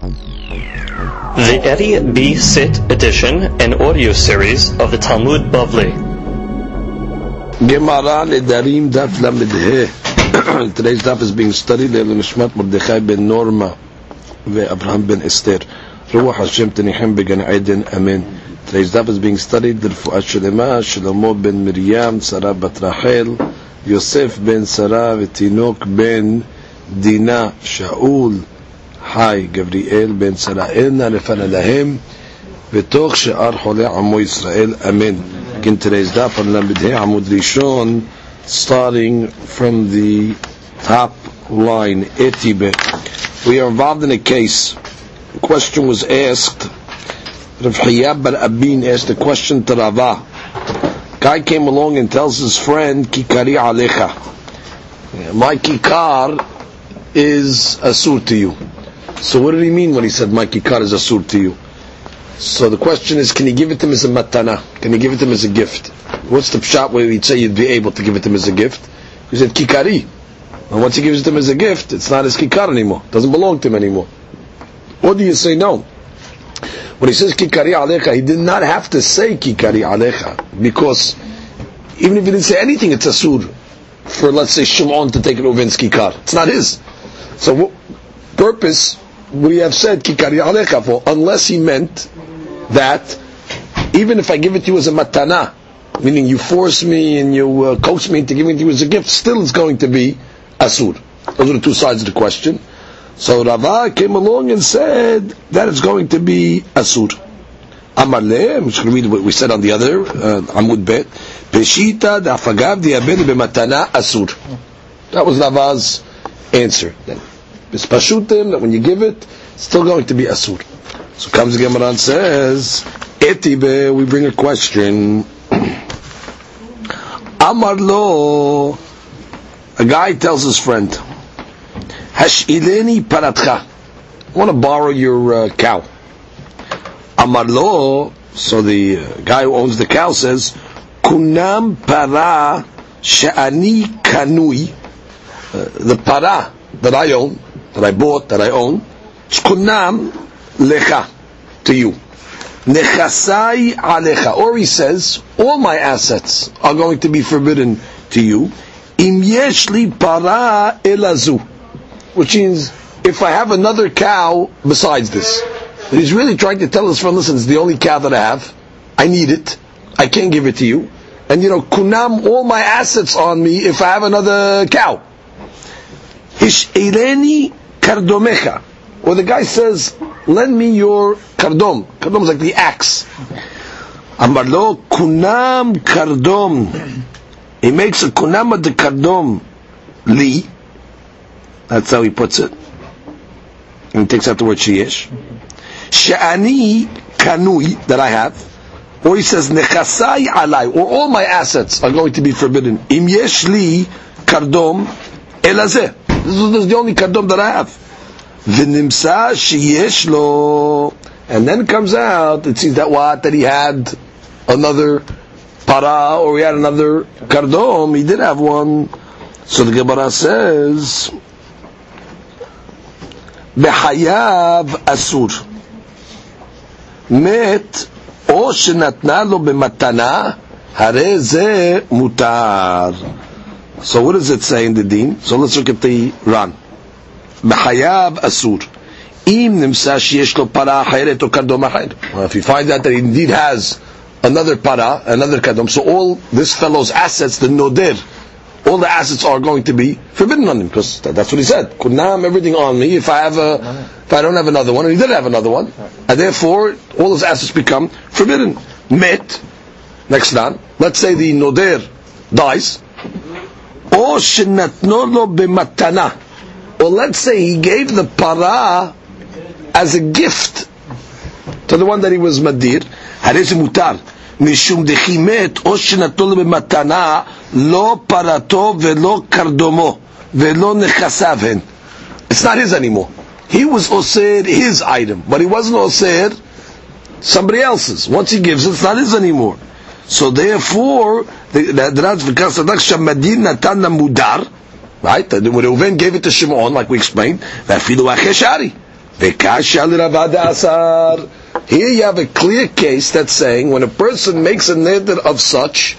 The Eddie B. Sit edition and audio series of the Talmud Bavli. Gemara Nedarim Daf Today's daf is being studied by Nishmat Mordechai ben Norma Abraham ben Esther. Ruach Hashem Tenichem Began Eden Amen. Today's daf is being studied Refuat Shelema Shlomo ben Miriam Sarah bat Rachel Yosef ben Sarah v'Tinok ben Dina Shaul חי גבריאל בן צלאל נא לפנה להם בתוך שאר חולי עמו ישראל אמן. Again today's daf on למדהי עמוד ראשון starting from the top line etibe. We are involved in a case. A question was asked. Rav Hiyab bar Abin asked a question to Rava. Guy came along and tells his friend, Kikari alecha. My kikar is asur to you. So what did he mean when he said my kikar is asur to you? So the question is, can you give it to him as a matana? Can you give it to him as a gift? What's the shot where he'd say you'd be able to give it to him as a gift? He said kikari. And once he gives it to him as a gift, it's not his kikar anymore. It doesn't belong to him anymore. Or do you say no? When he says kikari alecha, he did not have to say kikari alecha because even if he didn't say anything, it's asur for let's say Shimon to take it over in kikar. It's not his. So what purpose we have said kikari alecha for, unless he meant that even if I give it to you as a matana, meaning you force me and you uh, coax me into giving it to you as a gift, still it's going to be asur. Those are the two sides of the question. So Rava came along and said that it's going to be asur. Amar just going to read what we said on the other uh, Amud Bet. Peshita da'afagav di'abed b'matana asur. That was Rava's answer. Then Bispashutim, that when you give it, it's still going to be asur. So comes the Gemara and says, Etibe, we bring a question. Amar lo, a guy tells his friend, Hashileni paratcha. I want to borrow your uh, cow. Amar lo, so the uh, guy who owns the cow says, Kunam para sha'ani kanui. Uh, the para that I own, that I bought, that I own, kunam lecha, to you. Nechasai alecha. Or he says, all my assets are going to be forbidden to you. Im yeshli para elazu. Which means, if I have another cow besides this. He's really trying to tell us, friend, listen, it's the only cow that I have. I need it. I can't give it to you. And you know, kunam, all my assets on me if I have another cow. Ish'ireni kardomecha. Or the guy says, lend me your kardom. Kardom is like the axe. Amarlo kunam kardom. He makes a kunam of the kardom li. That's how he puts it. And he takes out the word sheyesh. She'ani kanui, that I have. Or he says, nechasai alai, or all my assets are going to be forbidden. Im yesh li kardom elazeh. This is, this is the only kardom that I have. V'nimsa sheyesh lo. And then it comes out, it seems that what? That he had another para, or he had another kardom. He did have one. So the Gemara says, Behayav asur. מת, או שנתנה לו במתנה, הרי זה מותר. So what does it say in the deen? So let's look at the Ran. B'chayav asur. Im nimsa sheyesh lo para. If you find out that he indeed has another para, another kadom, so all this fellow's assets, the nodir, all the assets are going to be forbidden on him because that's what he said. Kunam, everything on me. If I have a, if I don't have another one, and he did have another one, and therefore all his assets become forbidden. Met, next line. Let's say the noder dies. or shenatno lo b'matana, or let's say he gave the para as a gift to the one that he was madir. הרי mutar. משום דכי מת, או שנתנו לו במתנה, לא פרתו ולא קרדומו, ולא נכסיו הן. It's not his anymore. He was osir his item, but he wasn't osir somebody else's. Once he gives it, it's not his anymore. So therefore, mudar, right? When Reuven gave it to Shimon, like we explained. Here you have a clear case that's saying when a person makes a neder of such,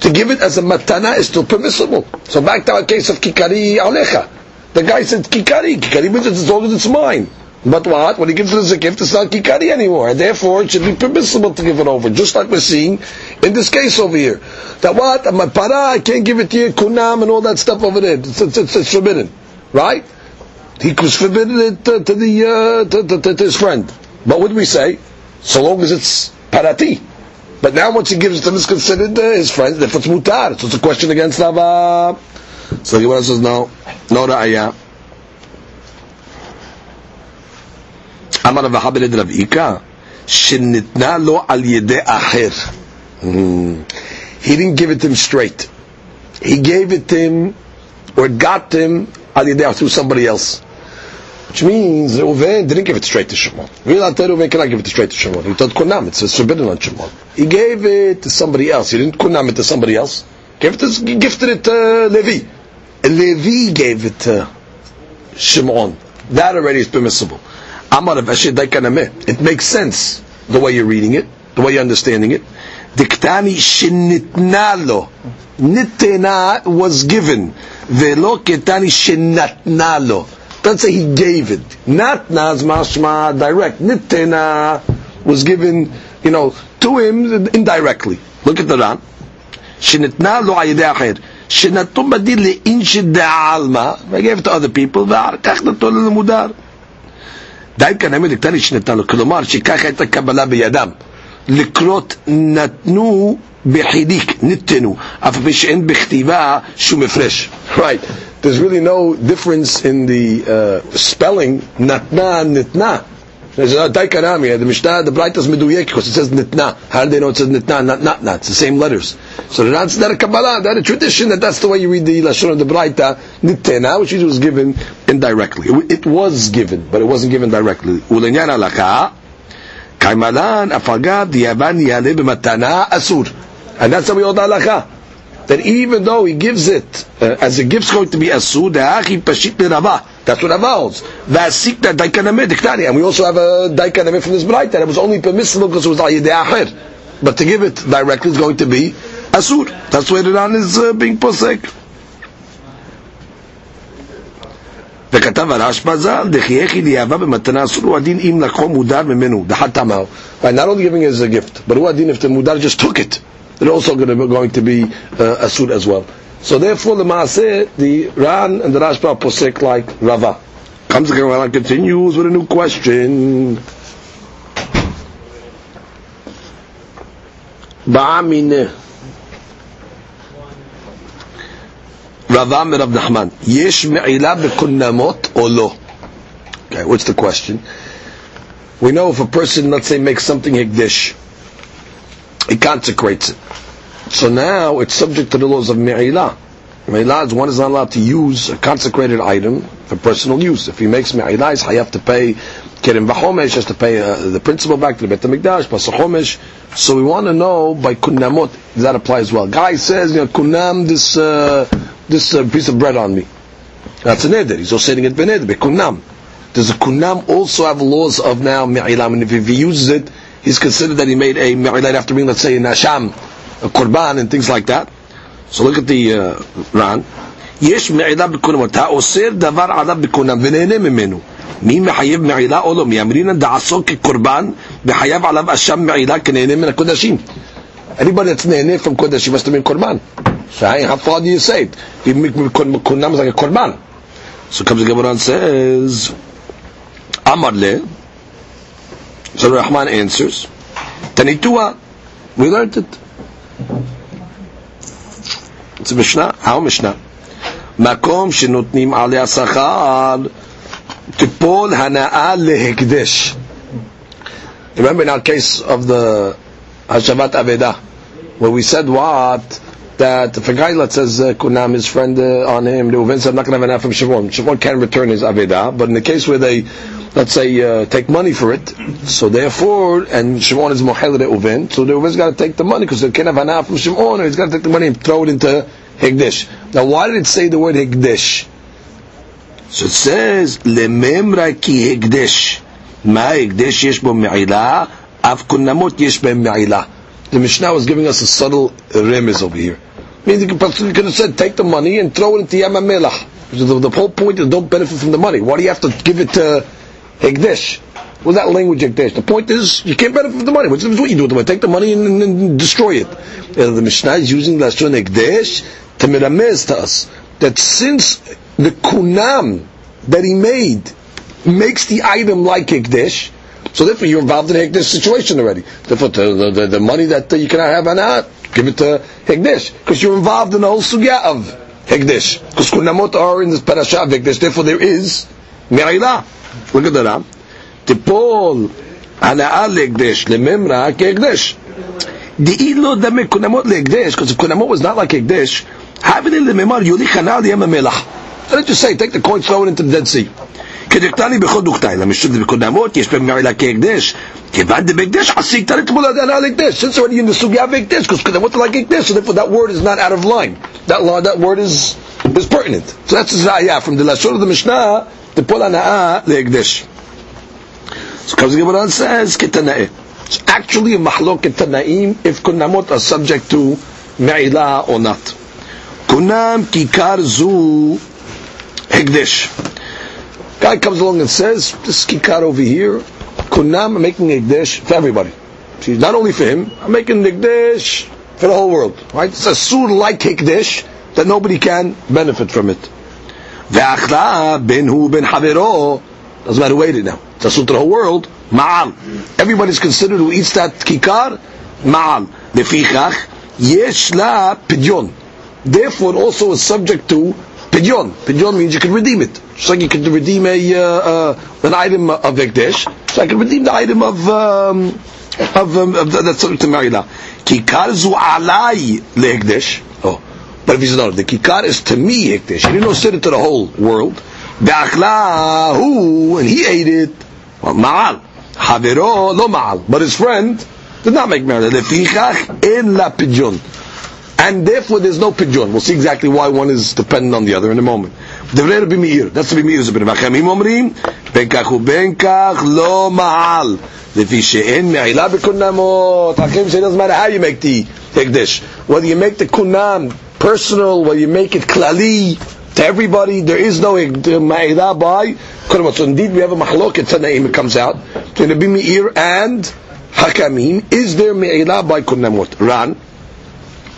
to give it as a matana is still permissible. So back to our case of kikari alecha. The guy said kikari. Kikari means it's all it's mine. But what? When he gives it as a gift, it's not kikari anymore. And therefore, it should be permissible to give it over. Just like we're seeing in this case over here. That what? My para, I can't give it to you, kunam and all that stuff over there. It's, it's, it's, it's forbidden. Right? He was forbidden it to, to the, uh, to, to, to, his friend. But what do we say? So long as it's parati. But now once he gives it to him, it's considered uh, his friend. If it's mutar, so it's a question against Rava. So Gemara says no, no ra'aya. אמר רב חבר את רב איקה, שניתנה לו על ידי אחר. He didn't give it to him straight. He gave it to him, or got him, al yedei through somebody else. Which means Reuven didn't give it straight to Shimon. Real Reuven cannot give it straight to Shimon. He told Kunam, it's forbidden on Shimon. He gave it to somebody else. He didn't Kunam it to somebody else. Gave it to, he gifted it to Levi. Levi gave it to Shimon. That already is permissible. It makes sense the way you're reading it, the way you're understanding it. Diktani shinitnalo. Nitena was given. Velo ketani shinatnalo. Don't say he gave it. Natna is mashma direct. Nitena was given, you know, to him indirectly. Look at the Ran. Shinitna lo ayidei acher. שנתנו בדין לאינשי דעלמא, I gave it to other people, ואחר כך נתנו למודר. די כאן האמת הקטני שנתן לו, כלומר שככה הייתה קבלה בידם. לקרות נתנו בחידיק, נתנו, אף פי שאין בכתיבה שום הפרש. Right. There's really no difference in the uh, spelling, נתנה, נתנה. There's a Daikanami, the Mishnah, the Bright is Meduyek, because it says Nitna. How do they know it says Nitna, not Natna? It's the same letters. So the answer that a Kabbalah, that a tradition, that that's the way you read the Lashon of the Braita, Nitena, which was given indirectly. It was given, but it wasn't given directly. Ulenyan alaka, kaimalan afagad yavan yale b'matana asur. And that's how we hold halakha. That even though he gives it uh, as a gift going to be asur, the achi pashit that's what Rava holds. Vasikta daikanameh diktani. And we also have a daikanameh from this bright that it was only permissible because it was al yedei But to give it directly is going to be asur. That's where the Ran is uh, being posek. וכתב הרשב"א ז"ל, דחייכי ליאהבה במתנה אסור הוא הדין אם לקחו מודר ממנו, דחת תמר. Right, not only giving it as a gift, but הוא הדין if the מודר just took it, they're also going to, going to be uh, asur as well. So therefore, the Maaseh, the Ran and the Rashba posek like Rava. Comes the Gemara continues with a new question. Ba'amine. Rava Rav Nachman. Yesh me'ila bekunnamot or lo? Okay, what's the question? We know if a person, let's say, makes something higdish, he consecrates it. So now it's subject to the laws of Me'ilah. Me'ilah is one is not allowed to use a consecrated item for personal use. If he makes Me'ilah, he's have to pay Kerem Vachomesh, has to pay uh, the principal back to the Bet HaMikdash, Pasachomesh. So we want to know by Kunnamot, does that apply as well? Guy says, you know, Kunnam this, uh, this uh, piece of bread on me. That's an neder. He's also saying it beneder, Kunnam. Does a Kunnam also have laws of now Me'ilah? I mean, if he uses it, he's considered that he made a Me'ilah after being, let's say, in Nasham, a korban and things like that. So look at the uh, Ran. יש מעילה בקונם, האוסר דבר עליו בקונם ונהנה ממנו. מי מחייב מעילה או לא? מאמרינן דעשו כקורבן וחייב עליו אשם מעילה כנהנה מן הקודשים. Anybody that's nehne from kodesh must have been korban. So how far do you say it? Kunam is like a korban. So comes the Gemara and says, Amar le. So Rahman answers, Tanitua, we learned it. A Mishnah. How Mishnah? מקום שנותנים עליה שכר, תיפול הנאה להקדש. Remember in our case of the Hashavat Aveda, where we said what? that if a guy, let's says uh, Kunam, his friend uh, on him, the said, I'm not going to have enough from Shimon. Shimon can return his Aveda, but in the case where they, let's say, uh, take money for it, so therefore, and Shimon is Mohel uvin, so the uvin's got to take the money because they can't have enough from Shimon, or he's got to take the money and throw it into higdish. Now, why did it say the word higdish? So it says, Lememra ki higdish, Ma higdish yesh bo me'ilah, kunamot yesh bo. The Mishnah was giving us a subtle remiz over here. Means you could have said, take the money and throw it into Yam HaMelach. The, the whole point is don't benefit from the money. Why do you have to give it to Hegdesh? What's that language Hegdesh? The point is, you can't benefit from the money. What's what you do with the money? Take the money and, and, destroy it. And the Mishnah is using the Lashon Hegdesh to miramez to us that since the kunam that he made makes the item like Hegdesh, so therefore you're involved in a Hegdesh situation already. Therefore the, the, the money that uh, you cannot have anat, give it to Hegdish. Because you're involved in the whole sugya of Hegdish. Because Kunamot are in this parasha of Hegdish. Therefore, there is Mi'ayla. Look at the Ran. Tipol ala'al Hegdish. Lememra ke Hegdish. Di'ilo dame Kunamot le Hegdish. Because if Kunamot was not like Hegdish, have it in the Memar. Yuli chanal yem ha-melach. Why don't say, take the coin, thrown into the Dead Sea. כדקטני בכל דוקתאי, למשל בקונמות יש בהם מעילה כהקדש, כיוון דבהקדש עשית לטבול הנאה להקדש. Since already in the סוגיה בהקדש, because קונמות are like הקדש, so therefore that word is not out of line. That, law, that word is, is pertinent. So that's the Zayah from the Lashon of the Mishnah, תיפול הנאה להקדש. So comes the Gemara and says, Ketana'eh. It's actually a mahlok Ketanaim if kunamot are subject to Me'ilah or not. Kunam kikar zu hegdesh. Guy comes along and says, this kikar over here, kunam I'm making hegdesh for everybody. See, not only for him, I'm making a dish for the whole world. Right? It's a sur like hegdesh that nobody can benefit from it. Ve'achla ben hu ben havero doesn't matter who ate it now. It's a to the whole world. Ma'al. Everybody's considered who eats that kikar. Ma'al. Lefichach. Yesh la pidyon. Therefore, also is subject to pidyon. Pidyon means you can redeem it. Just like you can redeem a uh, uh, an item of Ekdesh. So I can redeem the item of um, of, um, of that's to Marila. Kikar zu alai le'ekdesh. Oh. But if he says, no, the kikar is to me Ekdesh. He didn't know sit it to the whole world. Be'achlahu, and he ate it. Ma'al. Havero lo ma'al. But his friend did not make marriage. Lefichach en la pidyon And therefore there's no pidyon. We'll see exactly why one is dependent on the other in a moment. דברי רבי מאיר, that's רבי מאיר זבין, והחכמים אומרים, בין כך ובין כך לא מעל, לפי שאין מעילה בקונמות, החכמים say it doesn't matter how you make the הקדש, whether you make the kunam personal, whether you make it klali, to everybody. There is no ma'idah by So indeed, we have a mahloket tanaim. It comes out between Rabbi Meir and Hakamim. Is there me'idah by kunamot? Ran.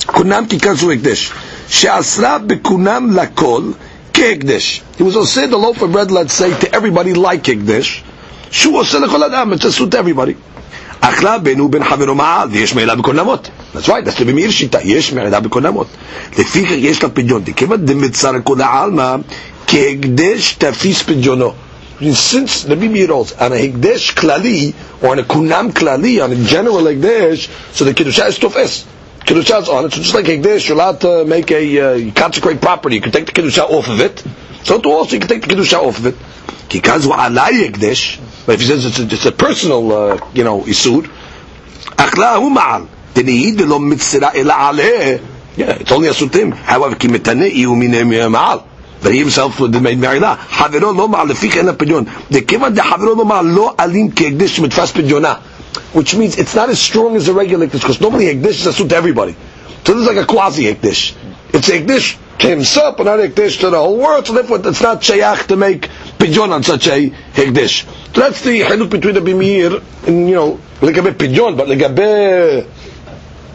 Kunam kikazu ekdesh. She'asra bekunam lakol ke'ekdesh. He was also the loaf of bread, let's say, to everybody like ekdesh. Shu oseh lechol adam. It's a suit to everybody. אכלה בינו בין חברו מעל, ויש מעילה בכל נמות. That's right, that's רבי מאיר שיטה, יש מעילה בכל נמות. לפי כך יש לה פדיון, דכיוון דמצר כל העלמא, כהקדש תפיס פדיונו. Since Rabbi Meir holds on a hekdesh klali or on a kunam klali, on a general hekdesh, so the kiddusha is tofes. kedusha on it. So just like Hekdesh, you're allowed to make a uh, consecrate property. You can take the kedusha off of it. So to also you can take the kedusha off of it. Kikazu alai Hekdesh. But if he says it's a, it's a personal, uh, you know, isur, achlahu ma'al. Then he lo mitzira ila aleh. Yeah, it's only a sutim. However, ki mitane iu minem ma'al. But he himself made Merida. Havero lo ma'al lefikh en opinion. The kivan de havero lo ma'al lo alim kegdish mitfas pidyonah Which means it's not as strong as a regular hekdesh, because normally hekdesh is a suit to everybody. So this is like a quasi hekdesh. It's a hekdesh to himself, but not a hekdesh to the whole world, so therefore it's not shayach to make pidyon on such a hekdesh. So that's the haluk between the bimir and, you know, legabe pidyon, but legabe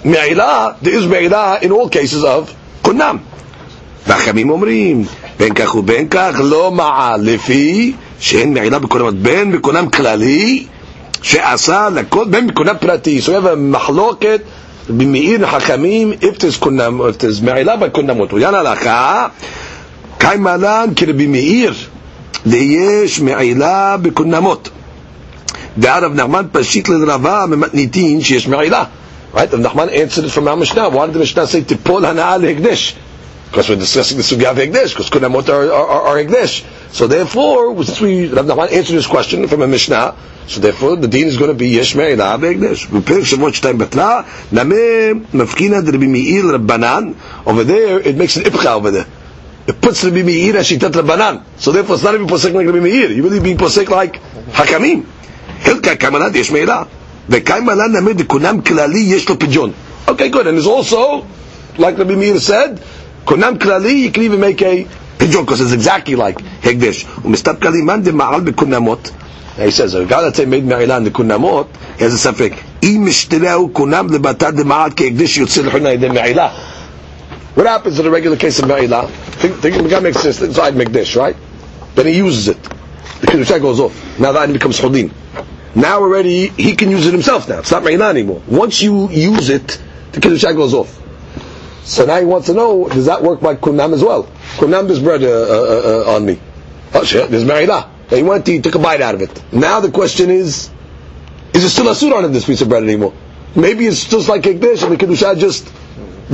me'ilah, there is me'ilah in all cases of kunam. והחכמים אומרים, בין כך ובין כך לא מעל, לפי שאין מעילה בקונם, בין בקונם כללי, שעשה לכל, בין בקונם פרטי. So we have a מחלוקת במאיר חכמים, if there's קונם, if there's מעילה בקונמות. עניין הלכה, קיימלן כרבי מאיר, ויש מעילה בקונמות. והרב נחמן פשיט לרבה ממתניתין שיש מעילה. Right? Rav Nachman answered it from our Mishnah. Why did the Mishnah say tipol hana'al hegdesh? Because we're discussing the sugya of hegdesh, because kunamot are, are, are hegdesh. So therefore, since we Rav Nachman answered this question from a Mishnah, so therefore the deen is going to be yesh me'ila hegdesh. בפרק שבועות שתיים בטלה, נמה מפקינה דרבי מאיר רבנן, over there it makes an ipcha over there. it puts Rabbi Meir as Shitat Rabbanan. So therefore it's not even posek like Rabbi Meir. You really being posek like Hakamim. Hilka Kamalat Yesh Meila. וקיימלן נמד לכונם כללי יש לו פדיון. Okay, good. And there's also, like Rabbi Meir said, kunam klali, you can even make a pidyon, because it's exactly like hegdesh. Umistab kali man de ma'al bekunamot. He says, a guy that say made me'ilah in the kunamot, he has a safek. אם משתרהו kunam לבתא דמעל כהקדש יוצא לחונה ידי מעילה. What happens in a regular case of me'ilah? Think, think the guy makes this inside Mekdesh, right? Then he uses it. The Kedusha goes off. Now that item becomes Chodin. Now already, he can use it himself now. It's not me'ilah anymore. Once you use it, the Kedusha goes off. So now he wants to know, does that work by Kunam as well? Kunam, there's bread uh, uh, uh, on me. Oh shit, there's Me'ilah. He went he took a bite out of it. Now the question is, is it still a suit on this piece of bread anymore? Maybe it's just like Ekdesh and the Kedusha just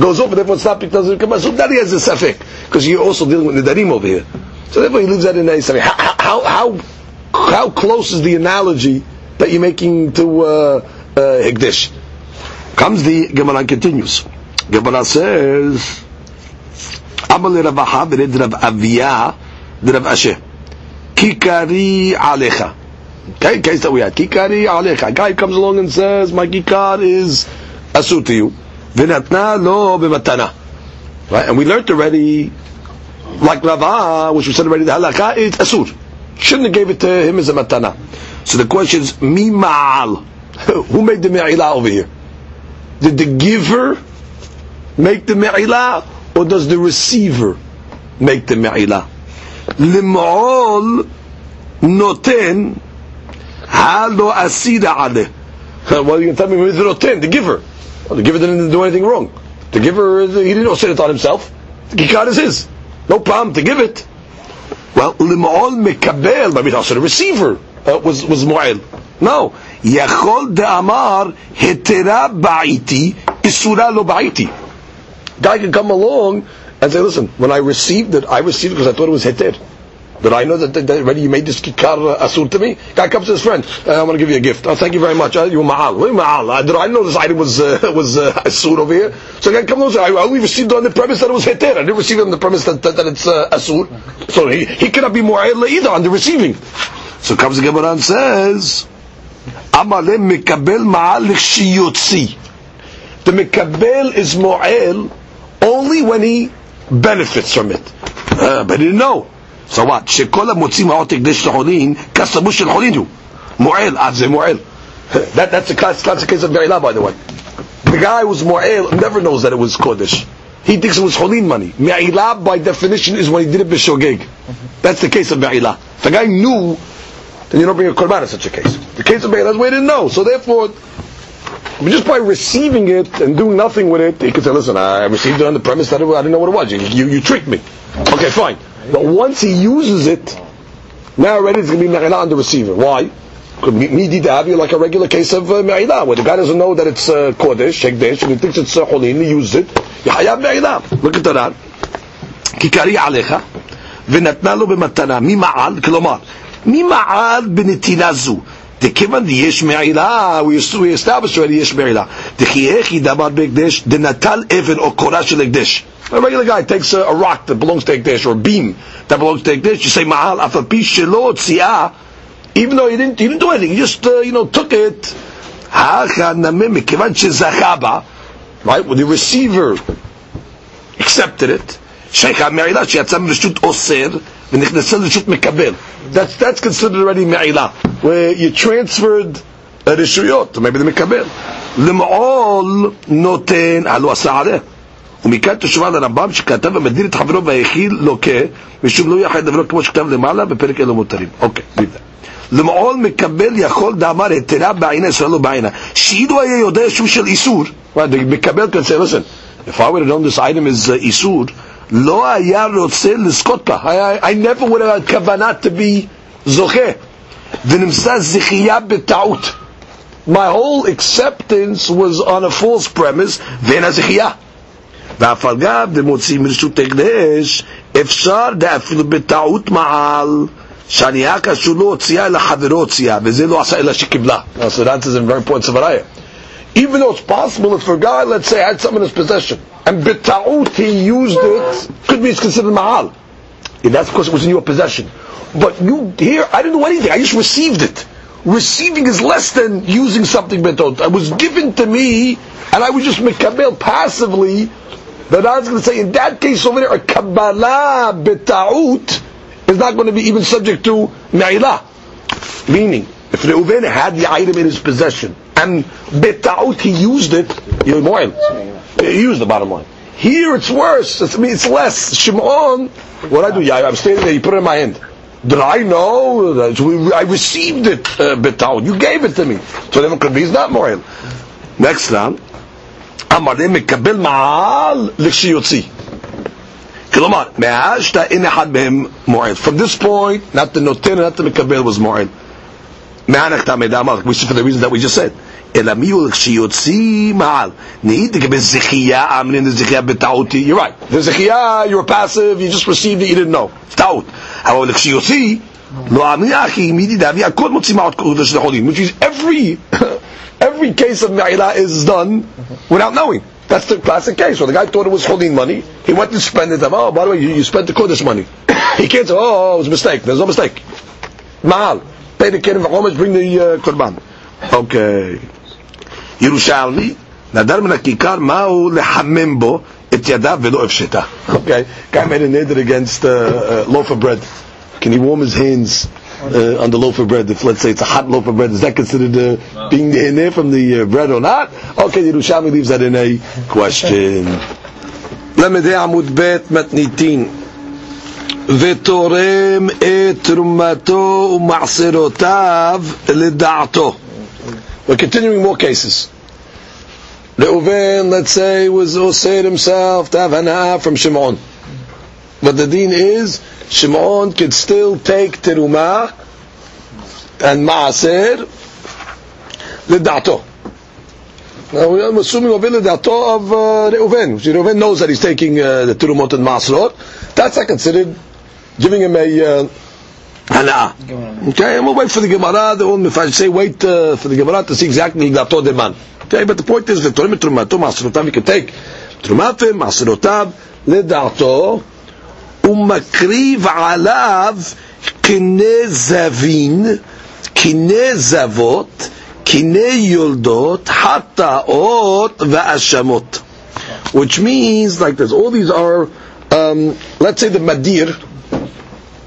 goes over, therefore it's not because of So that he has a safek, because you're also dealing with the Darim over here. So therefore he leaves that in safek. How, how, how, how close is the analogy that you're making to uh, uh? Comes the Gemara continues. Gemara says, Amal Rav Aha Rav Rav Asher. Kikari alecha. Okay, case that we had. Kikari alecha. A guy comes along and says, my kikar is asur to you. V'natna lo b'matana. Right, and we learned already, like Rava, which we said already, the halakha is asur. Shouldn't have gave it to him as a matana. So the question is, mi ma'al. Who made the me'ilah over here? Did the giver make the me'ilah, or does the receiver make the me'ilah? למעול נותן, הלא אסידה עליה. Well, you can tell me who's the noten, the giver. Well, the giver didn't do anything wrong. The giver, he didn't know it on himself. The kikar is his. No problem to give it. Well, למעול מקבל, but also the receiver uh, was, was מועל. No. יכול דאמר התרה בעיתי, איסורה לא בעיתי. Guy can come along and say, listen, when I received it, I received it because I thought it was heter. Did I know that, that, that already you made this kikar uh, asur to me? Guy comes to his friend, uh, I'm going to give you a gift. Oh, thank you very much. Uh, you ma'al. Ma'al? Did I know this item was uh, was uh, asur over here? So guy comes along and says, I only received it on the premise that it was heter. I didn't receive it on the premise that, that, that it's uh, asur. So he, he cannot be more either on the receiving. So comes the Gemara and says, Amale mikabel ma'al. The mikabel is mu'el only when he benefits from it. Uh, but he didn't know. So what? שכל המוציא מעות הקדש לחולין, כסבוש של חולין הוא. מועל, אז זה מועל. That, that's a class, classic case of Be'ilah, by the way. The guy who's mu'el never knows that it was Kodesh. He thinks it was Cholin money. Me'ilah, by definition, is when he did it b'shogeg. That's the case of Me'ilah. If the guy knew, then you don't bring a korban in such a case. The case of Me'ilah is where he didn't know. So therefore, just by receiving it and doing nothing with it, he could say, listen, I received it on the premise that it, I didn't know what it was. You, you, you tricked me. Okay, fine. But once he uses it, now already it's going to be me'ilah on the receiver. Why? Could midi have you like a regular case of uh, me'ilah, where the guy doesn't know that it's uh, kodesh, hekdesh, and he thinks it's uh, cholin, he uses it. יחייב me'ilah. Look at that. כיכרי עליך, ונתנה לו במתנה, ממעל, כלומר, ממעל בנתינה זו. Dekivan the yesh me'ilah, we established already yesh me'ilah. the damar be'ekdesh, the natal even or korash shel. A regular guy takes a, a, rock that belongs to ekdesh or a beam that belongs to ekdesh. You say ma'al afapish shelo tziah, even though he didn't, he didn't do anything, he just uh, you know took it. Ha'achanamim mekivan shezachaba, right? When the receiver accepted it. Sheikh Me'ilah, she had some reshut oser. That's that's considered already me'ilah, where you transferred rishuyot, maybe the mikabel. למעול נותן, הלא עשה עליה. ומכאן תשובה לרמב"ם שכתב המדין את חברו והאכיל לוקה ושוב לא יחד דברו כמו שכתב למעלה בפרק אלו מותרים. אוקיי, נבדק. למעול מקבל יכול דאמר היתרה בעינה ישראל לא בעינה. שאילו היה יודע שהוא של איסור, מקבל say, listen, if I would have known this item is uh, איסור, לא היה רוצה לזכות בה. I, I never would have had כוונה to be זוכה. ונמצא זכייה בטעות. My whole acceptance was on a false premise, ואין הזכייה. ואף על גב דמוציא מרשות הקדש, אפשר אפילו בטעות מעל, שהנייה קשור לא הוציאה אלא חברו הוציאה, וזה לא עשה אלא שקיבלה. So that is a very important Savaraya. even though it's possible if a guy, let's say, had some in his possession, and b'ta'ut he used it, could be it's considered ma'al. That's because it was in your possession. But you here, I didn't do anything. I just received it. Receiving is less than using something betot. It was given to me, and I was just mekabel passively. But I was going to say, in that case over there, a kabbalah beta'ut is not going to be even subject to me'ilah. Meaning, if Reuven had the item in his possession, and beta'ut he used it, you're more. He used the bottom line. Here it's worse. It's, I mean, it's less. Shimon, what I do? Yeah, I'm standing there. You put it in my hand. Did I know? that I received it, uh, beta'ut. You gave it to me. So then it could be it's not moil. Next round. אמר לי מקבל מעל לכשיוציא. כלומר, מאז שאתה אין אחד מהם מועד. From this point, not the נותן, not the מקבל was מועד. מהנחתה מידע אמר, for the reason that we just said. אלא מי הוא כשיוציא מעל. נהיית לגבי זכייה, אמרין זכייה בטעותי. You're right. The זכייה, you're passive, you just received it, you didn't know. It's טעות. אבל כשיוציא, לא אמרין אחי, מי דדאבי, הכל מוציא מעוד קודש לחולים. Which is every, every case of מעילה is done without knowing. That's the classic case where the guy thought it was holding money. He went to spend it. Oh, by the way, you, you spent the Kodesh money. he can't say, oh, it was a mistake. There's no mistake. Mahal. Pay the kid of Chomesh, bring the uh, Korban. Okay. ירושלמי, נדר מן הכיכר, מהו לחמם בו את ידיו ולא הפשטה. Okay. Guy made a neder against uh, uh, loaf of bread. Can he warm his hands uh, on the loaf of bread? If let's say it's a hot loaf of bread, is that considered uh, being in there from the uh, bread or not? Okay, Yerushalmi leaves that in a question. למדי עמוד ב' מתניתין ותורם את תרומתו ומעשרותיו לדעתו. We're continuing more cases. Reuven, let's say, was osir himself to have hana'ah from Shimon. But the deen is, Shimon could still take terumah and maaser lida'to. Now I'm assuming of lida'to of uh, Reuven. Reuven knows that he's taking uh, the terumot and maasrot. That's not considered giving him a uh, hana'ah. Okay, and we'll wait for the Gemara. The old Mefash say wait uh, for the Gemara to see exactly lida'to de man. Okay, but the point is, ותורם את תרומתו מעשרותיו, he can take תרומת מעשרותיו לדעתו, ומקריב עליו קנה זבין, Kine yoldot hataot va'ashamot. Which means like this. All these are, um, let's say the madir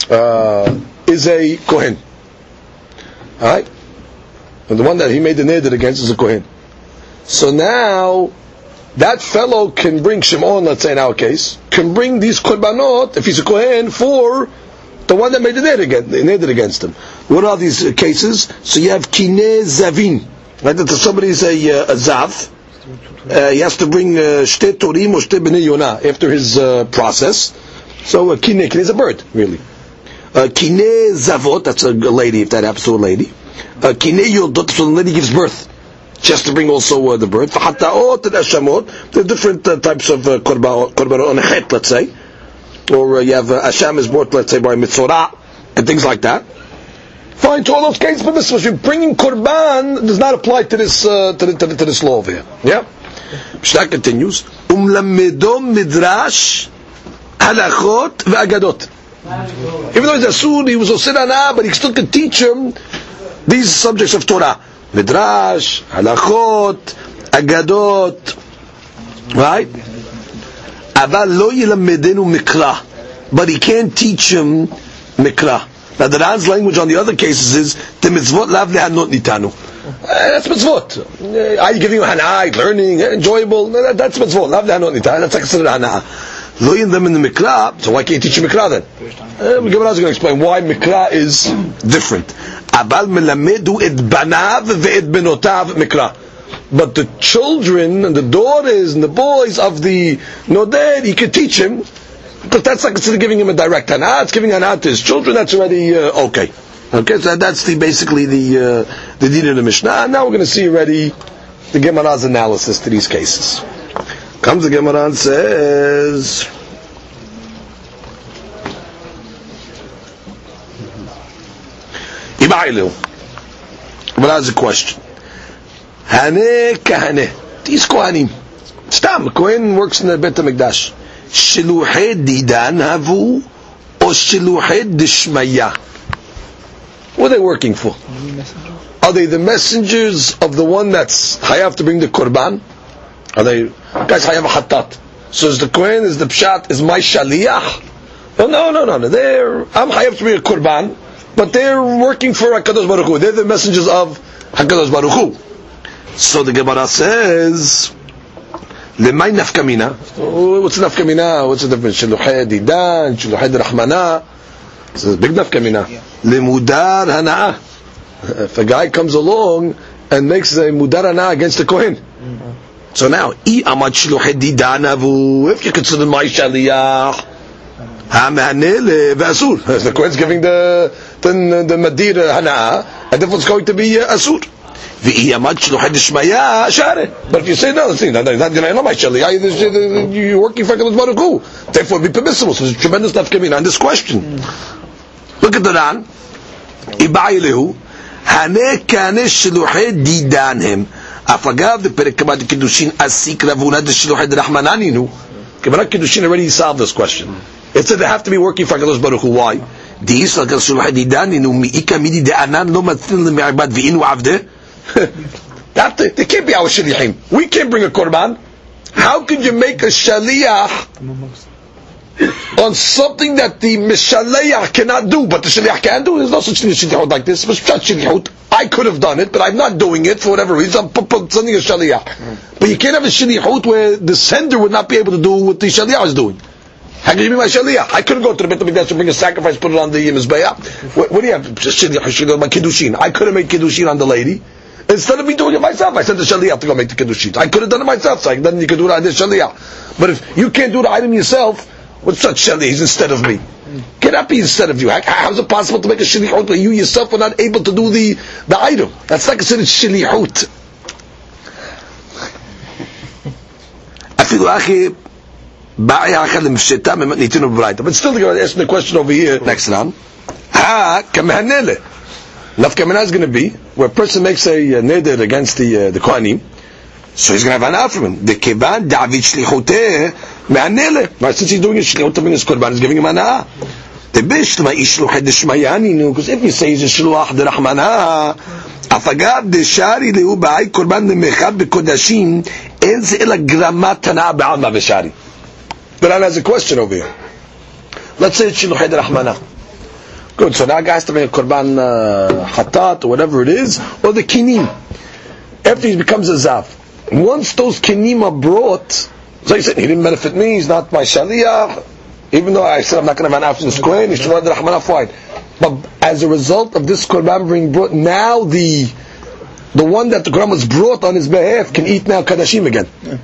uh, is a kohen. Alright? And the one that he made the neder against is a kohen. So now, that fellow can bring Shimon, let's say in our case, can bring these korbanot, if he's a kohen, for the one that made the neder against, against him. What are these uh, cases? So you have kine zavin. Right, that somebody is a, uh, a zav, uh, he has to bring uh, shte torim or shte b'nei yonah after his uh, process. So uh, kine, kine is a bird, really. Uh, kine zavot, that's a lady, if that happens to a lady. Uh, kine yoldot, so the lady gives birth. She has to bring also uh, the bird. V'hataot and ashamot. There are different types of uh, korban on a chet, let's say. Or you have uh, asham is brought, let's say, by mitzorah, and things like that. Fine, to all those cases, but this was bringing korban does not apply to this uh, to, the, to, the, to this law over here. Yeah. Mishnah continues. Umlamedo midrash halachot ve'agadot. Even though he's a Sud, he was Osirana, but he still could teach him these subjects of Torah. Midrash, halachot, agadot, right? אבל לא ילמדנו מקרא, but he can't teach him מקרא. Now the Ran's language on the other cases is the mitzvot lav lehanot nitanu. Uh, that's mitzvot. Uh, are you giving you hana'ah, learning, uh, enjoyable? That, that's mitzvot. Lav lehanot nitanu. That's considered hana'ah. Lo in them in the mikra, so why can't you teach mikra then? Uh, Gemara is going to explain why mikra is different. Abal melamedu et banav ve'et benotav mikra. But the children and the daughters and the boys of the Noder, he could teach him, but that's not considered giving him a direct hana. It's giving hana to his children. That's already uh, okay. Okay, so that's the basically the uh, the deed of the Mishnah. Now we're going to see already the Gemara's analysis to these cases. Comes the Gemara and says. But that's a question. Hane kahane. These Kohanim. Stam, Kohen works in the Bet HaMikdash. Shiluhe didan havu, or shiluchet dishmaya. What are they working for? Are they the messengers of the one that's hayav to bring the korban? Are they guys hayav hatat? So is the kohen is the pshat is my shaliach? Oh no no no no. They're I'm hayav to bring a korban, but they're working for Hakadosh Baruch Hu. They're the messengers of Hakadosh Baruch Hu. So the Gemara says. למאי נפקא מינה? The nafka mina? What's the difference? שלוחי דידן, שלוחי דרחמנה? A big nafka mina. למודר הנאה. If a guy comes along and makes a mudar hana'ah against the Kohen. So now, i amad shluchei didanavu, if you consider my shaliyah, ha-mehanele ve'asur. The Kohen's giving the, madir hana'ah, and therefore it's going to be uh, asur. ואי עמד שלוחי דשמיא, share. But if you say no, see, no, no, not, you're not my shaliyah, you're working for HaKadosh Baruch Hu. Therefore it'd be permissible. So there's tremendous nafkamina on this question. Look at the Ran. Ibai lehu. הנה כהנה שלוחי דידן הם. אף אגב, בפרק כמה דקידושין אסיק רבונה דשלוחי דרחמנני נו. כמובן קידושין already solved this question. It said they have to be working for הקדוש ברוך הוא. Why? דאיס לגל שלוחי דידן נו מאיכא מידי דענן לא מתנין למעבד ואינו עבדה. that they, can't be our shaliachim. We can't bring a korban. How could you make a shaliach on something that the Mishaleach cannot do, but the Shaliach can do. There's no such thing as Shalichut like this. I could have done it, but I'm not doing it for whatever reason. I'm sending a Shaliach. But you can't have a Shalichut where the sender would not be able to do what the Shaliach is doing. How can you be my Shaliach? I couldn't go to the Beit HaMikdash and bring a sacrifice, put it on the Mizbeah. What, what do you have? Shaliach, my Kiddushin. I could have made Kiddushin on the lady. Instead of me doing it myself, I sent the Shaliyah to go make the Kedushin. I could have done it myself, so then you could do it on the Shaliyah. But if you can't do the item yourself, what's such Shaliyah? instead of me. Cannot be instead of you. How, how is it possible to make a Shilihut when you yourself were not able to do the, the item? That's not considered Shilihut. But still, you're asking the question over here next round. Ha, Nafkamina is going to be where a person makes a uh, neder against the, uh, the Kohanim, so he's going to have an from him. The kevan David shlichuteh me'anele. Right, since he's doing his shlichut to bring his korban, he's giving him anah. The bishma ishluch deshmayani because if you say he's a shluach derachmana, afagav deshari lehu ba'ay korban lemechad bekodashim en ze ela gramat tanah ba'alma b'shari. The Ran has a question over here. Let's say it's shluch derachmana. Good, so now guy has to bring a korban uh, hatat or whatever it is, or the kinim. After he becomes a zav. Once those kinim are brought, so he said, he didn't benefit me, he's not my shaliach, even though I said I'm not going to have an afternoon kohen, he should run the rahman fine. But as a result of this korban being brought, now the the one that the korban was brought on his behalf can eat now kadashim again. Yeah.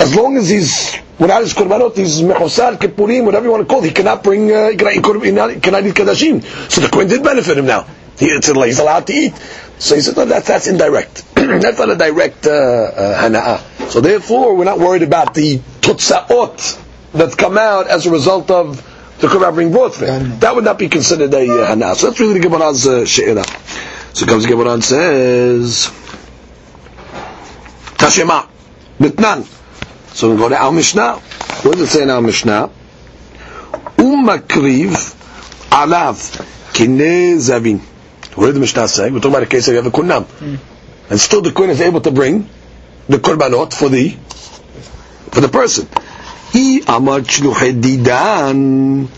As long as he's without his korbanot, he's mechosar, kippurim, whatever you want to call it, he cannot bring, uh, he, cannot, he cannot eat kadashim. So the kohen did benefit him now. He, he's allowed to eat. So he said, no, that's, that's indirect. that's not a direct uh, uh, hana'ah. So therefore, we're not worried about the tutsaot that come out as a result of the Korban being brought for it. That would not be considered a uh, hana'ah. So that's really the Gemara's uh, she'ira. So comes Gemara and says, Tashema, Mitnan. So we go to our Mishnah. What does it say in our Mishnah? Umakriv alav kine zavin. What did the Mishnah say? We're talking about a case where you have a kunam. Mm. And still the queen is able to bring the korbanot for the for the person. He amar didan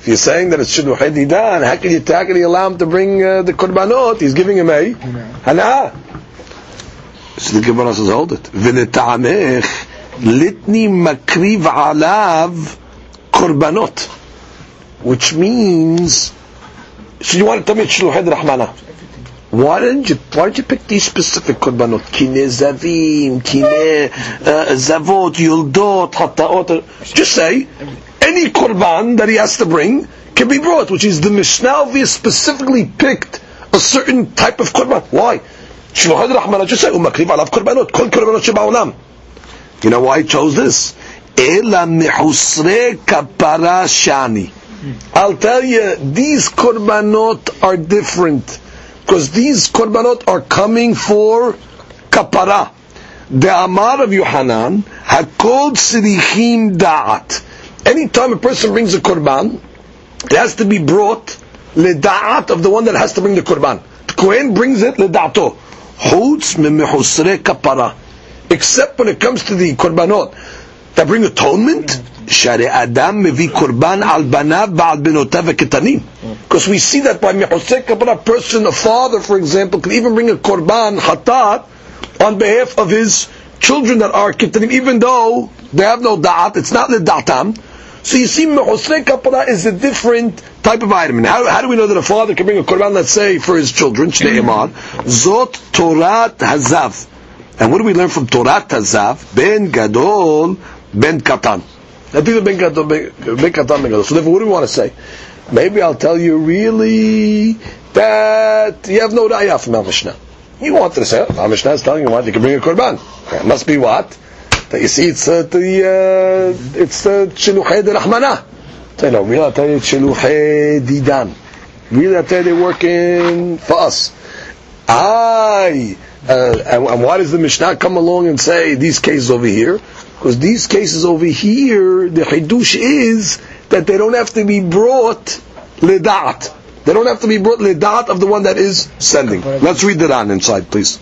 If you're saying that it's shluchei didan, how can you how can you allow him to bring uh, the korbanot? He's giving him a hana. So the Gemara says, hold it. V'letamech litni makriv alav korbanot, which means so you want to tell me Shluhed Rahmana? Why didn't you? Why did you pick these specific korbanot? Kine zavim, kine uh, zavot, yuldot, hataot. Just say any korban that he has to bring can be brought, which is the Mishnah specifically picked a certain type of korban. Why? You know why I chose this? Ela mehusre kapara shani. I'll tell you, these korbanot are different. Because these korbanot are coming for kapara. The Amar of Yohanan, hakol tzirichim da'at. Anytime a person brings a korban, it has to be brought le da'at of the one that has to bring the korban. The Kohen brings it le da'ato. חוץ ממחוסרי כפרה. Except when it comes to the korbanot that bring atonement, שהרי אדם מביא קורבן על בניו ועל בנותיו הקטנים. Because we see that by מחוסי כפרה, a person, a father, for example, can even bring a korban, hatat, on behalf of his children that are kitanim, even though they have no da'at, it's not the da'atam. so you see, mehosrei kapara is a different type of item. How, how do we know that a father can bring a korban, let's say, for his children, shnei mm-hmm. iman? Zot Torat Hazav. And what do we learn from Torat Hazav? Ben Gadol, Ben Katan. That either Ben Gadol, Ben ben Katan, Ben Gadol. So therefore, what do we want to say? Maybe I'll tell you really that you have no raya from Al Mishnah. You wanted to say, Al Mishnah is telling you what, you can bring a korban. It must be what? That you see, it's uh, the, uh, it's the Shiluchay de Rahmanah. Say, no, really, I'll tell you, it's Didan. Really, I'll tell you, they're working for us. Aye. Uh, and, and why does the Mishnah come along and say these cases over here? Because these cases over here, the Hidush is that they don't have to be brought ledat. They don't have to be brought ledat of the one that is sending. Let's read the Ran inside, please.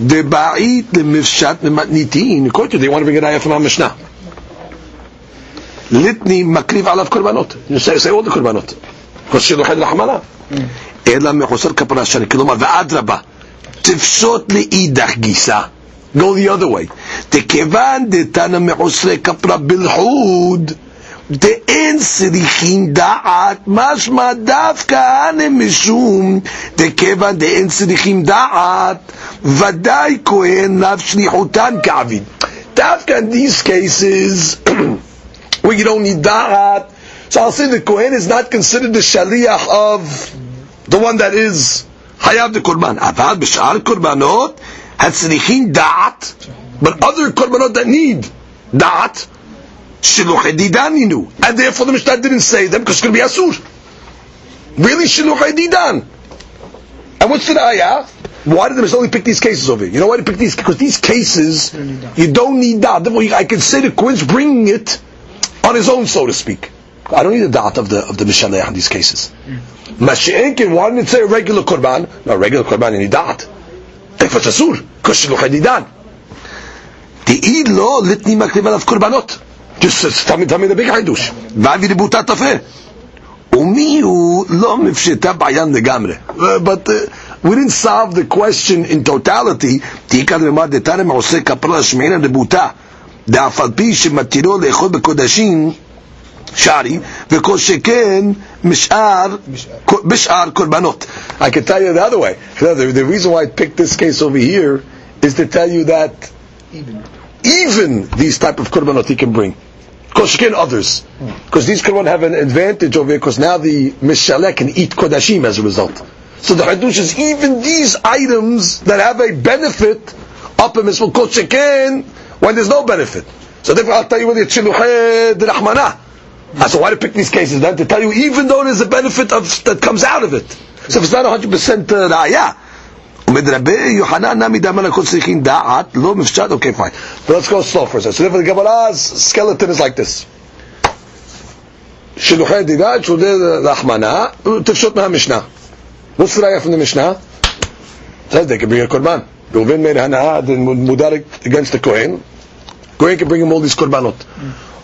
ולטעמך. דבעית למפשט ממתניתין, according to they want to bring a raya from המשנה. ליטני מקריב עליו קורבנות. You say, say all the קורבנות. because שילוחי רחמנה. אלא מחוסר כפרה שני. כלומר, ואדרבה, תפשוט לאידך גיסה. Go the other way. דכיוון דתנא מחוסרי כפרה בלחוד, דאין צריכים דעת, משמע דווקא אנא משום, דכיוון דאין צריכים דעת, Vadai Kohen Nav Shlichutan Kavid. Dafka in these cases, where you don't need Da'at, so I'll say the Kohen is not considered the Shaliach of the one that is Hayav the Korban. Avad B'Shar Korbanot, Hatzrichin Da'at, but other Korbanot that need Da'at, Shiluch Edidan And therefore the Mishnah didn't say them because it's going to be Asur. Really Shiluch and what's the ayah? Why did the Mizrahi pick these cases over here? You know why they picked these? Because these cases, you don't need that. I consider Quince bringing it on his own, so to speak. I don't need the doubt of the of the mishaleh on these cases. Mashi'enkin, why didn't it say regular korban? No, regular korban, you need doubt. Tekfat asur, koshiluch hadidan. The idlo litni makriban of korbanot. Just tell me, tell me the big he Vavi that tafeh. But uh, we didn't solve the question in totality. תהי כאן לומר דתנא מעושה כפרה שמעינא רבותה. דאף על פי שמתירו לאכול בקודשים שערי, וכל שכן משאר, בשאר קורבנות. I can tell you the other way. The, the reason why I picked this case over here is to tell you that even these type of korbanot he can bring. koshkin others. Because these Qurban have an advantage over here, because now the mishalek can eat Kodashim as a result. So the Hadush is even these items that have a benefit up in Misbul Koshikin when there's no benefit. So therefore I'll tell you whether it's Shilucheh Dirahmanah. I ah, said, why to pick these cases? Then to tell you, even though there's a benefit of, that comes out of it. So if it's not 100% uh, yeah. okay fine. But let's go slow for a second. So therefore the Gemara's skeleton is like this. שילוחי דידת, שולחי רחמנה, תפשוט מהמשנה. What's the raya from the Mishnah? Says they can bring a korban. Reuven made hana'ah, then mudarik against the Kohen. Kohen can bring him all these korbanot.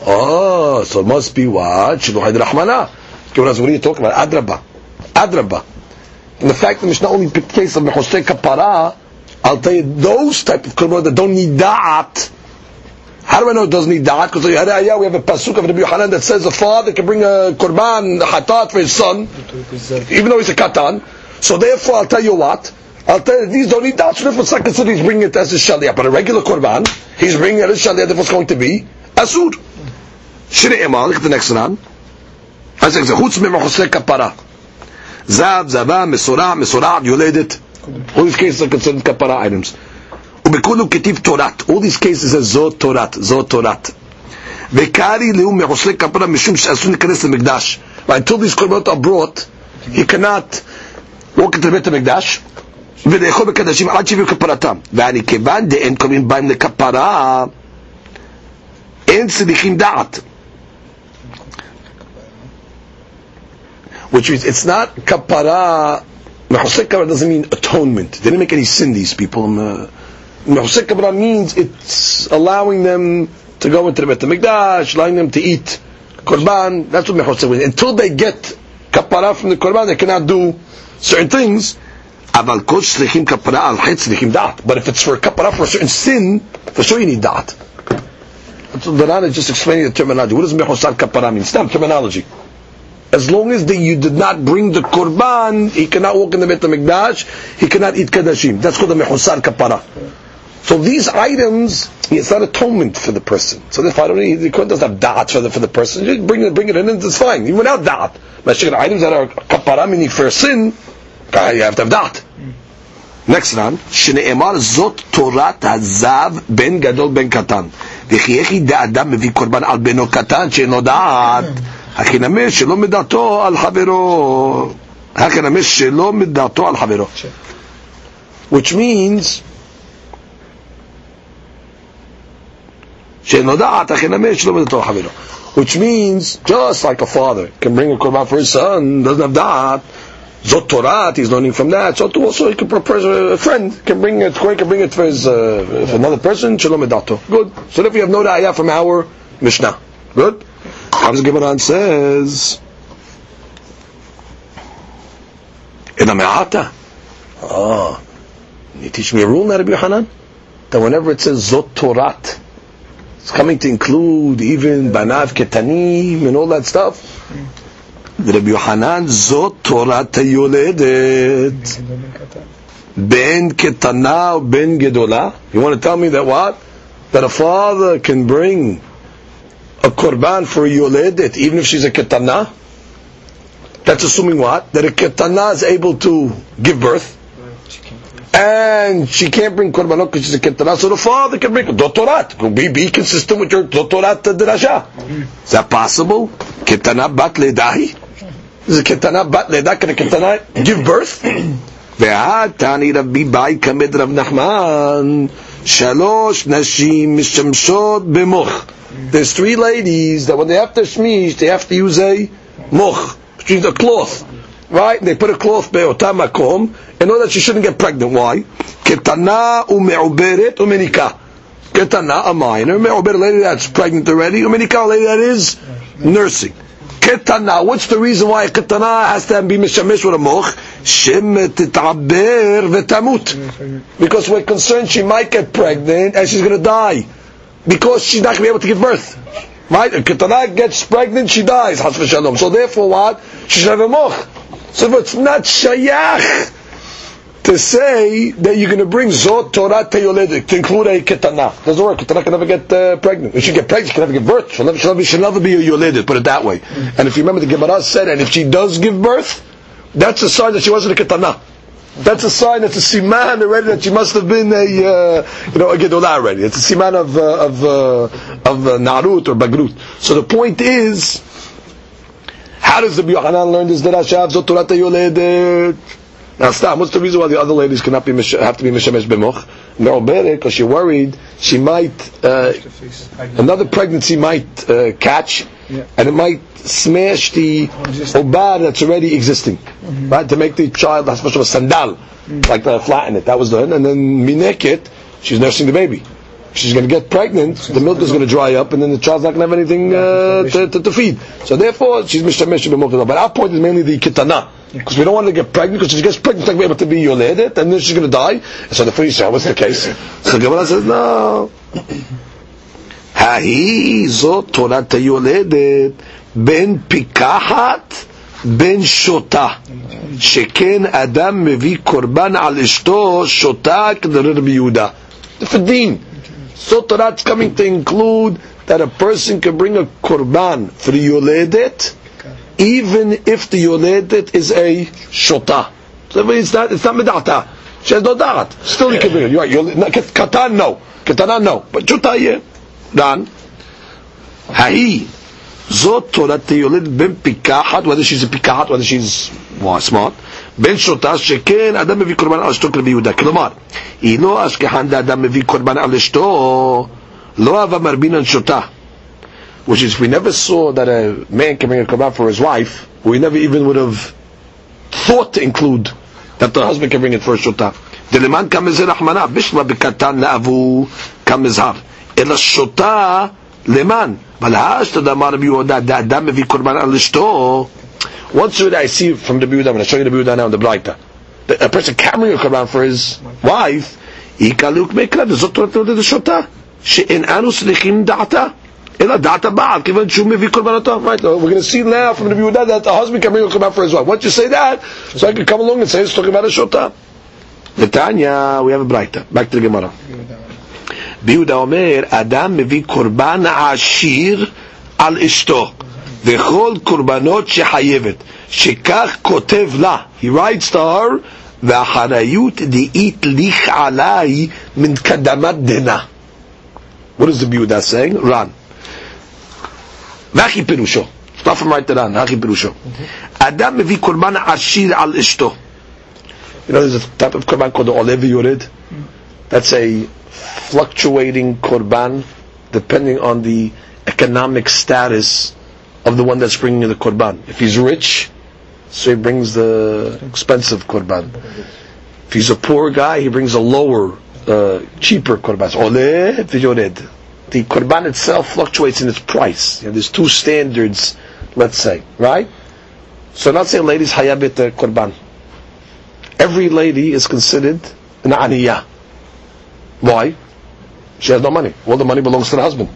Oh, so it must be what? Shiluchai Rahmana. What are you talking about? Adraba. Adraba. And the fact that Mishnah only picked case of Mehoshe Kapara, I'll tell you, those type of korbanot that don't need da'at, how do I know it doesn't need da'at? Because we have a pasuk of Rabbi Yohanan that says a father can bring a korban, a hatat for his son, even though he's a katan. So therefore, I'll tell you what, I'll tell you, these don't need da'at, so therefore second son he's bringing it as a shaliyah. But a regular korban, he's bringing it as a shaliyah, therefore it's going to be asur. Shri Emal, look at the next one. I said, chutz me kapara. זב, זבה, מסורע, מסורע, יולדת. All these cases are considered כפרה items. ובכולו כתיב תורת. All these cases are זאת תורת, זאת תורת. וקרי לאו מחוסי כפרה משום שאסור להיכנס למקדש. Until these korbanot are brought, he cannot walk into בית המקדש ולאכול בקדשים עד שיביאו כפרתם. ואני כיוון דאין קוראים בהם לכפרה, ואין צריכים דעת. which is it's not kapara. Mechusik kapara doesn't mean atonement. They didn't make any sin. These people. Mechusik kapara means it's allowing them to go into the Bet Hamikdash, allowing them to eat korban. That's what mechusik means. Until they get kapara from the korban, they cannot do certain things. But if it's for kapara for a certain sin, for sure you need da'at. So the Rana is just explaining the terminology. What does mehusal kapara mean? It's terminology. As long as the, you did not bring the korban, he cannot walk in the Beit HaMikdash, he cannot eat kadashim. That's called the mechosar kapara. So these items, it's not atonement for the person. So if I don't need, the Kohen doesn't have da'at for the, for the person, just bring it, bring it in and it's fine, even without da'at. But items that are kapara, meaning for sin, you have to have da'at. Next one, שנאמר זאת תורת הזב בין גדול בין קטן. וכי איך ידע אדם מביא קורבן על בנו קטן שאינו דעת, הכי נמש שלא מדעתו על חברו. הכי נמש שלא מדעתו על חברו. Which means, שאינו דעת, הכי נמש שלא מדעתו על חברו. Which means, just like a father can bring a korban for his son, doesn't have da'at, Zot Torah, he's learning from that. So also, he can prepare a friend can bring it. He can bring it for his uh, for another person. Shalom edato. Good. So if we have no da'ayah from our Mishnah, good. Comes Gimran says, in a me'ata. Oh, ah. you teach me a rule now, Rabbi Hanan? That whenever it says zot torat, it's coming to include even banav ketanim and all that stuff. Rabbi Hanan zot torat yoledet. Ben ketana ben gedola. You want to tell me that what? That a father can bring a korban for a yoledet, even if she's a ketana? That's assuming what? That a ketana is able to give birth. And she can't bring korbanot because she's a ketana, so the father can bring dotorat. Be, be consistent with your dotorat drasha. Is that possible? Ketana bat ledahi? Is a ketana bat leda can a ketana give birth? והתני רבי באי כמד רב נחמן שלוש נשים משמשות במוח There's three ladies that when they have to shmish, they have to use a moch, which means a cloth. Right? And they put a cloth be'otam makom in order that she shouldn't get pregnant. Why? Ketana u'me'uberet u'menika. Ketana, a minor, me'uberet, a lady that's pregnant already, u'menika, a lady that is nursing. Ketana. What's the reason why ketana has to be mishamish with a moch? Shem titaber v'tamut. Because we're concerned she might get pregnant and she's going to die. Because she's not going to be able to give birth. Right? If ketana gets pregnant, she dies. So therefore what? She should have a moch. So it's not shayach to say that you're going to bring zot Torah teyoledik to include a ketana. Doesn't work. Ketana can never get uh, pregnant. If she get pregnant, she can never give birth. She'll never, she'll never, she'll never be a yoledik. Put it that way. And if you remember, the Gemara said, and if she does give birth, that's a sign that she wasn't a ketana. That's a sign. That's a siman already that she must have been a uh, you know a gedolah already. It's a siman of uh, of uh, of uh, narut or bagrut. So the point is, how does the Yochanan learn this? Now, stop. What's the reason why the other ladies cannot be have to be mishamesh b'moch? Me'oberet, because you're worried she might uh, another pregnancy might uh, catch, Yeah. and it might smash the obar that's already existing, right? To make the child that's supposed to have a sandal, like to flatten it. That was done, and then mineket, she's nursing the baby She's going to get pregnant, the milk is going to dry up, and then the child's not going to have anything uh, to, to, to feed. So therefore, she's mishamesh b'moch. But our point is mainly the kitana. Because we don't want her to get pregnant, because if she gets pregnant, she's not going to be able to be yoledet, and then she's going to die. And so the priest said, what's the case? So the Gemara says, no. ההיא זאת תורת היולדת בין פיקחת בין שותה שכן אדם מביא קורבן על אשתו שותה כדרר ביהודה. Different din. so Torah's coming to include that a person can bring a korban for the yoledet, even if the yoledet is a shota. So it's not it's not medata. She has no da'at. Still you can bring it. You're right. Yoledet, katan no. Katana no. But shota yeah. Dan. Hai, Zot Torah yoledet ben pikahat, whether she's a pikahat, whether she's smart. בין שותה, שכן אדם מביא קורבן על אשתו כרבי יהודה. כלומר, היא לא אשכחן דאדם מביא קורבן על אשתו, לא אהבה מרבינן שותה. which is we never saw that a man can bring a korban for his wife, we never even would have thought to include that the husband can bring it for a shota. דלמאן כמזה רחמנה, בשלה בקטן לאבו כמזהר. אלא שותה למאן. אבל האשתא דאמר רבי יהודה, דאדם מביא קורבן על אשתו. Once already I see from the Yehuda, I'm going to show you the Yehuda now in the Braita. that A person can bring a korban for his wife, יקלוק מקרא, וזאת תורתנו לדשותה. שאיננו צריכים דעתה. אלא דעת הבעל, כיוון שהוא מביא קורבנותו. Right, we're going to see now from the Yehuda that the husband can bring a korban for his wife. Once you say that, so I can come along and say it's talking about a shota. נתניה, we have a Braita. Back to the Gemara. ביהודה אומר, אדם מביא קורבן עשיר על אשתו, וכל קורבנות שחייבת, שכך כותב לה, he writes to her, והחניות דאית ליך עליי מן קדמת דנה. What is the Buddha saying? Ran. והכי פירושו, stop from right to run, הכי פירושו. אדם מביא קורבן עשיר על אשתו. You know there's a type of korban called the oleh v'yored? That's a fluctuating korban depending on the economic status of the one that's bringing the korban. If he's rich, so he brings the expensive korban. If he's a poor guy, he brings a lower, uh, cheaper korban. The korban itself fluctuates in its price. You know, there's two standards, let's say, right? So not saying ladies hayabit uh, korban every lady is considered an aniyah. Why? She has no money. All the money belongs to the husband.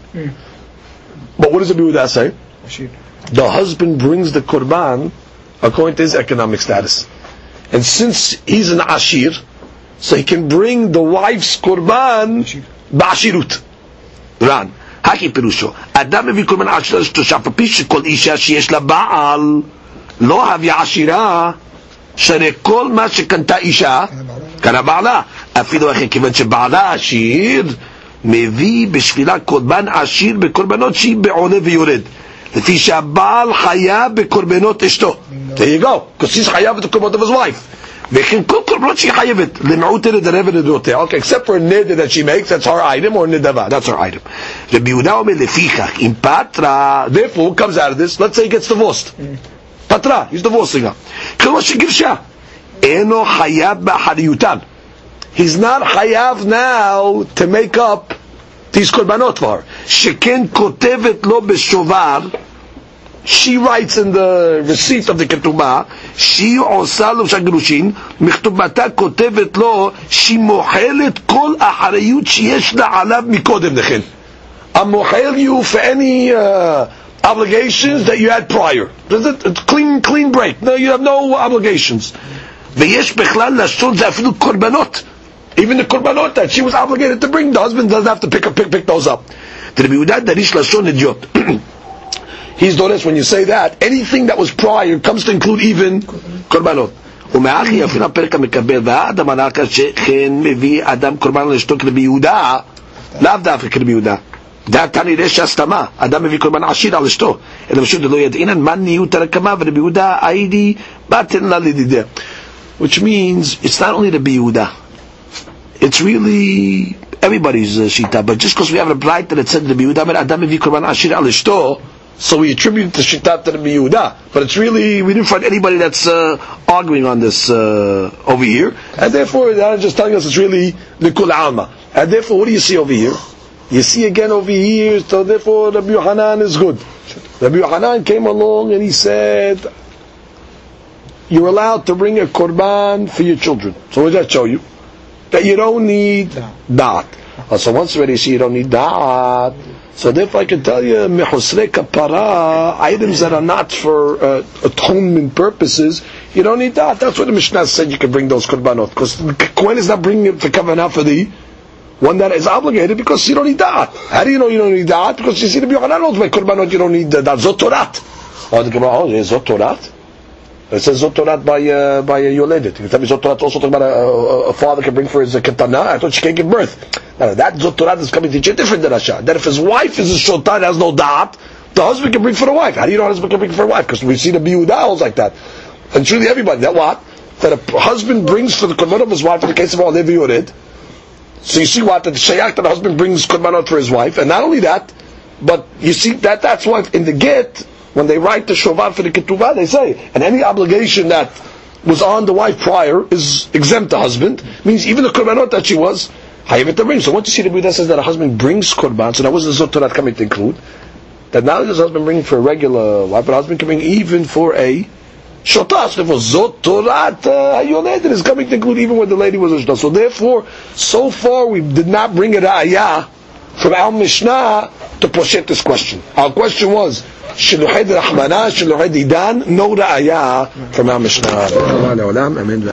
But what does it the Biudah say? The husband brings the korban according to his economic status. And since he's an ashir, so he can bring the wife's korban ba'ashirut. Ran. הכי פירושו, אדם מביא קורבן עשיר לאשתו, שאף על פי שכל אישה שיש לה בעל, לא הביאה עשירה, שהרי כל מה שקנתה אישה, קנה בעלה. אפילו אחרי כיוון שבעלה עשיר, מביא בשבילה קורבן עשיר בקורבנות שהיא בעולה ויורד. לפי שהבעל חייב בקורבנות אשתו. There you go, because he's חייב את הקורבנות of his wife. וכן כל קורבנות שהיא חייבת, למיעוט נדרה ונדרותיה, אוקיי, except for a neder that she makes, that's her item, or נדבה, that's her item. רבי יהודה אומר לפיכך, אם פטרה, therefore, comes out of this, let's say he gets divorced. פטרה, he's divorcing her. כמו שגירשה, אינו חייב באחריותן. He's not חייב now to make up these קורבנות for her. שכן כותבת לו בשובר, she writes in the receipt of the כתובה, שהיא עושה לו שהגירושין, מכתובתה כותבת לו שהיא מוחלת כל אחריות שיש לה עליו מקודם לכן. I'm מוחל you for any uh, obligations that you had prior. It's clean, clean break. No, you have no obligations. ויש בכלל לשון זה אפילו קורבנות. Even the קורבנות that she was obligated to bring, the husband doesn't have to pick, up, pick, pick those up. רבי יהודה דריש לשון אידיוט. He's noticed when you say that, anything that was prior comes to include even קורבנות. ומאחי אפילו הפרק המקבל, והאדם הנעקה שכן מביא אדם קורבן לאשתו כרבי יהודה, לאו דווקא כרבי יהודה. דעתה נראה שהסתמה, אדם מביא קורבן עשיר על אשתו, אלא פשוט לא ידעינן מה נהיות הרקמה, ורבי יהודה היידי באתן לה לדידיה. Which means, it's not only the Yehuda. It's really everybody's uh, shita. But just because we have a bright that it said the Yehuda, Adam ashir al so we attribute the shita to the Yehuda. But it's really we didn't find anybody that's uh, arguing on this uh, over here, and therefore they're just telling us it's really the kul alma. And therefore, what do you see over here? You see again over here, so therefore Rabbi Yohanan is good. Rabbi Yohanan came along and he said, you're allowed to bring a korban for your children. So what does that show you? That you don't need da'at. Uh, so once already you see you don't need da'at, so therefore I can tell you, mehusre kapara, items that are not for uh, atonement purposes, you don't need da'at. That's what the Mishnah said you can bring those korbanot. Because Kohen is not bringing it to kavanah for the one that is obligated because you don't need da'at. How do you know you don't need da'at? Because you see the Yochanan knows by korbanot you don't need da'at. Zot Torat. Oh, the Gemara, oh, yeah, Zot Torat? It says Zot Torat by, uh, by a Yoledet. You can tell me Zot Torat also talking about a, a, a father can bring for his uh, ketana. I thought she can't give birth. No, that Zot Torat is coming to teach a different derasha. That if his wife is a shotan has no da'at, the husband can bring for the wife. How do you know husband can bring for a wife? Because we see the biudah like that. And truly everybody, that what? That a husband brings for the korban of his wife in the case of Olev Yored. So you see what? That the shayak that the husband brings korbanot for his wife. And not only that, But you see that that's why in the get when they write the shovar for the ketubah, they say, and any obligation that was on the wife prior is exempt the husband. Means even the korbanot that she was hayavet to bring. So once you see the Buddha says that a husband brings korban, so that was the zotorat coming to include that now does husband bring for a regular wife, but a husband can bring even for a shotah. So therefore, zotorat uh, hayoledet is coming to include even when the lady was a shotah. So therefore, so far we did not bring a ra'ayah from our Mishnah to poshet this question. Our question was, Shiluhed Rahmana, Shiluhed Idan, no ra'ayah from our Mishnah.